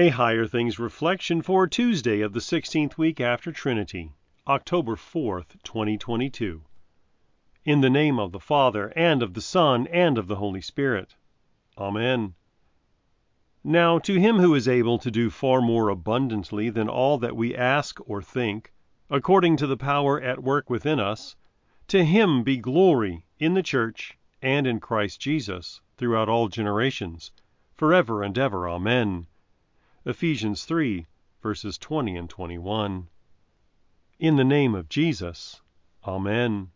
A Higher Things Reflection for Tuesday of the 16th week after Trinity, October 4th, 2022. In the name of the Father, and of the Son, and of the Holy Spirit. Amen. Now to him who is able to do far more abundantly than all that we ask or think, according to the power at work within us, to him be glory in the church and in Christ Jesus throughout all generations, forever and ever. Amen. Ephesians 3, verses 20 and 21. In the name of Jesus. Amen.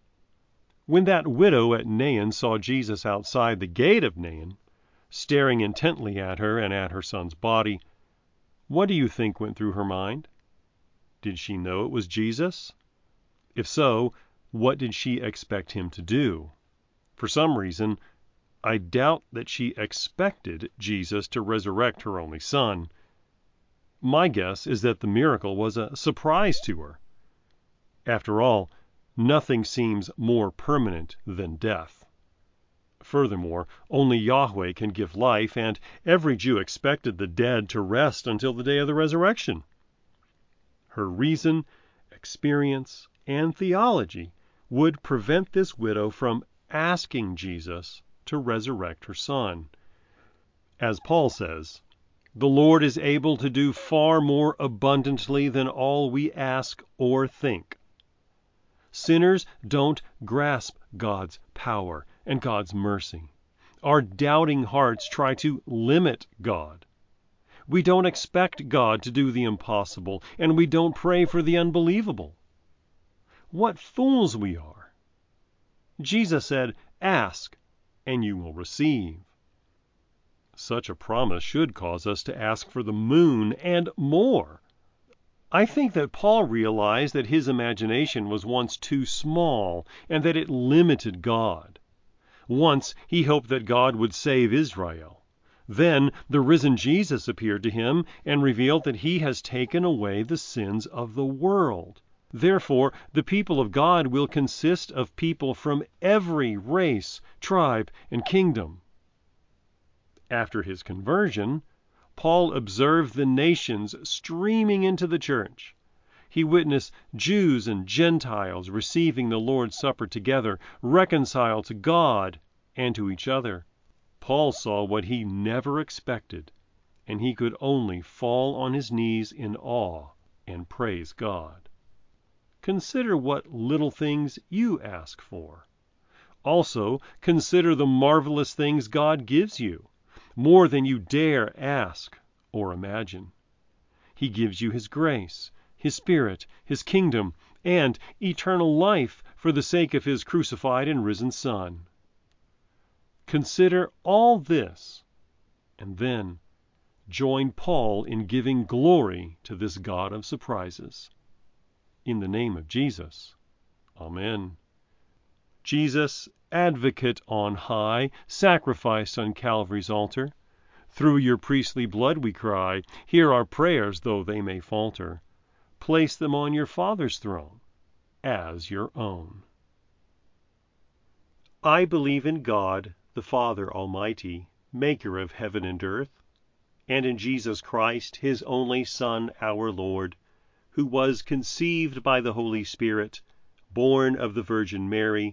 When that widow at Nain saw Jesus outside the gate of Nain, staring intently at her and at her son's body, what do you think went through her mind? Did she know it was Jesus? If so, what did she expect him to do? For some reason, I doubt that she expected Jesus to resurrect her only son. My guess is that the miracle was a surprise to her. After all, nothing seems more permanent than death. Furthermore, only Yahweh can give life, and every Jew expected the dead to rest until the day of the resurrection. Her reason, experience, and theology would prevent this widow from asking Jesus to resurrect her son. As Paul says, the Lord is able to do far more abundantly than all we ask or think. Sinners don't grasp God's power and God's mercy. Our doubting hearts try to limit God. We don't expect God to do the impossible, and we don't pray for the unbelievable. What fools we are! Jesus said, Ask, and you will receive. Such a promise should cause us to ask for the moon and more. I think that Paul realized that his imagination was once too small and that it limited God. Once he hoped that God would save Israel. Then the risen Jesus appeared to him and revealed that he has taken away the sins of the world. Therefore, the people of God will consist of people from every race, tribe, and kingdom. After his conversion, Paul observed the nations streaming into the church. He witnessed Jews and Gentiles receiving the Lord's Supper together, reconciled to God and to each other. Paul saw what he never expected, and he could only fall on his knees in awe and praise God. Consider what little things you ask for. Also, consider the marvelous things God gives you more than you dare ask or imagine. He gives you His grace, His Spirit, His kingdom, and eternal life for the sake of His crucified and risen Son. Consider all this, and then join Paul in giving glory to this God of surprises. In the name of Jesus. Amen. Jesus Advocate on high, Sacrificed on Calvary's altar, Through your priestly blood we cry, Hear our prayers though they may falter. Place them on your Father's throne As your own. I believe in God, the Father Almighty, Maker of heaven and earth, and in Jesus Christ, His only Son, our Lord, who was conceived by the Holy Spirit, born of the Virgin Mary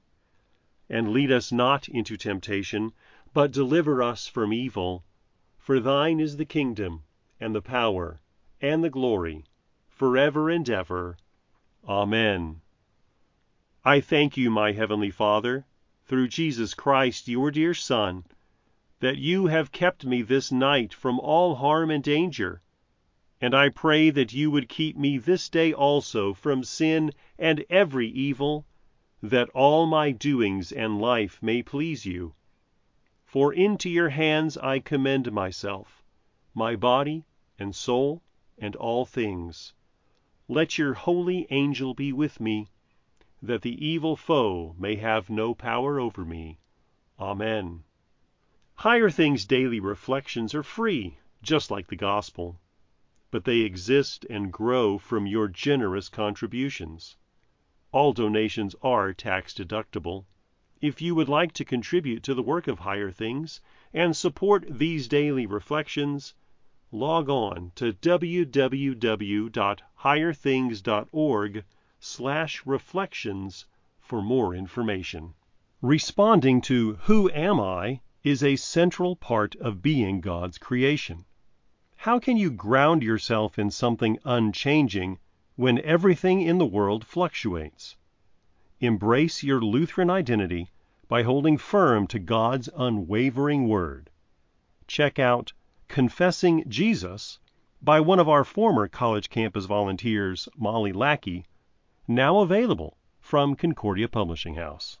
and lead us not into temptation, but deliver us from evil. For thine is the kingdom, and the power, and the glory, forever and ever. Amen. I thank you, my heavenly Father, through Jesus Christ, your dear Son, that you have kept me this night from all harm and danger, and I pray that you would keep me this day also from sin and every evil, that all my doings and life may please you. For into your hands I commend myself, my body and soul and all things. Let your holy angel be with me, that the evil foe may have no power over me. Amen. Higher Things Daily Reflections are free, just like the Gospel, but they exist and grow from your generous contributions. All donations are tax deductible. If you would like to contribute to the work of Higher Things and support these daily reflections, log on to www.higherthings.org/reflections for more information. Responding to who am I is a central part of being God's creation. How can you ground yourself in something unchanging when everything in the world fluctuates? Embrace your Lutheran identity by holding firm to God's unwavering word. Check out Confessing Jesus by one of our former college campus volunteers, Molly Lackey, now available from Concordia Publishing House.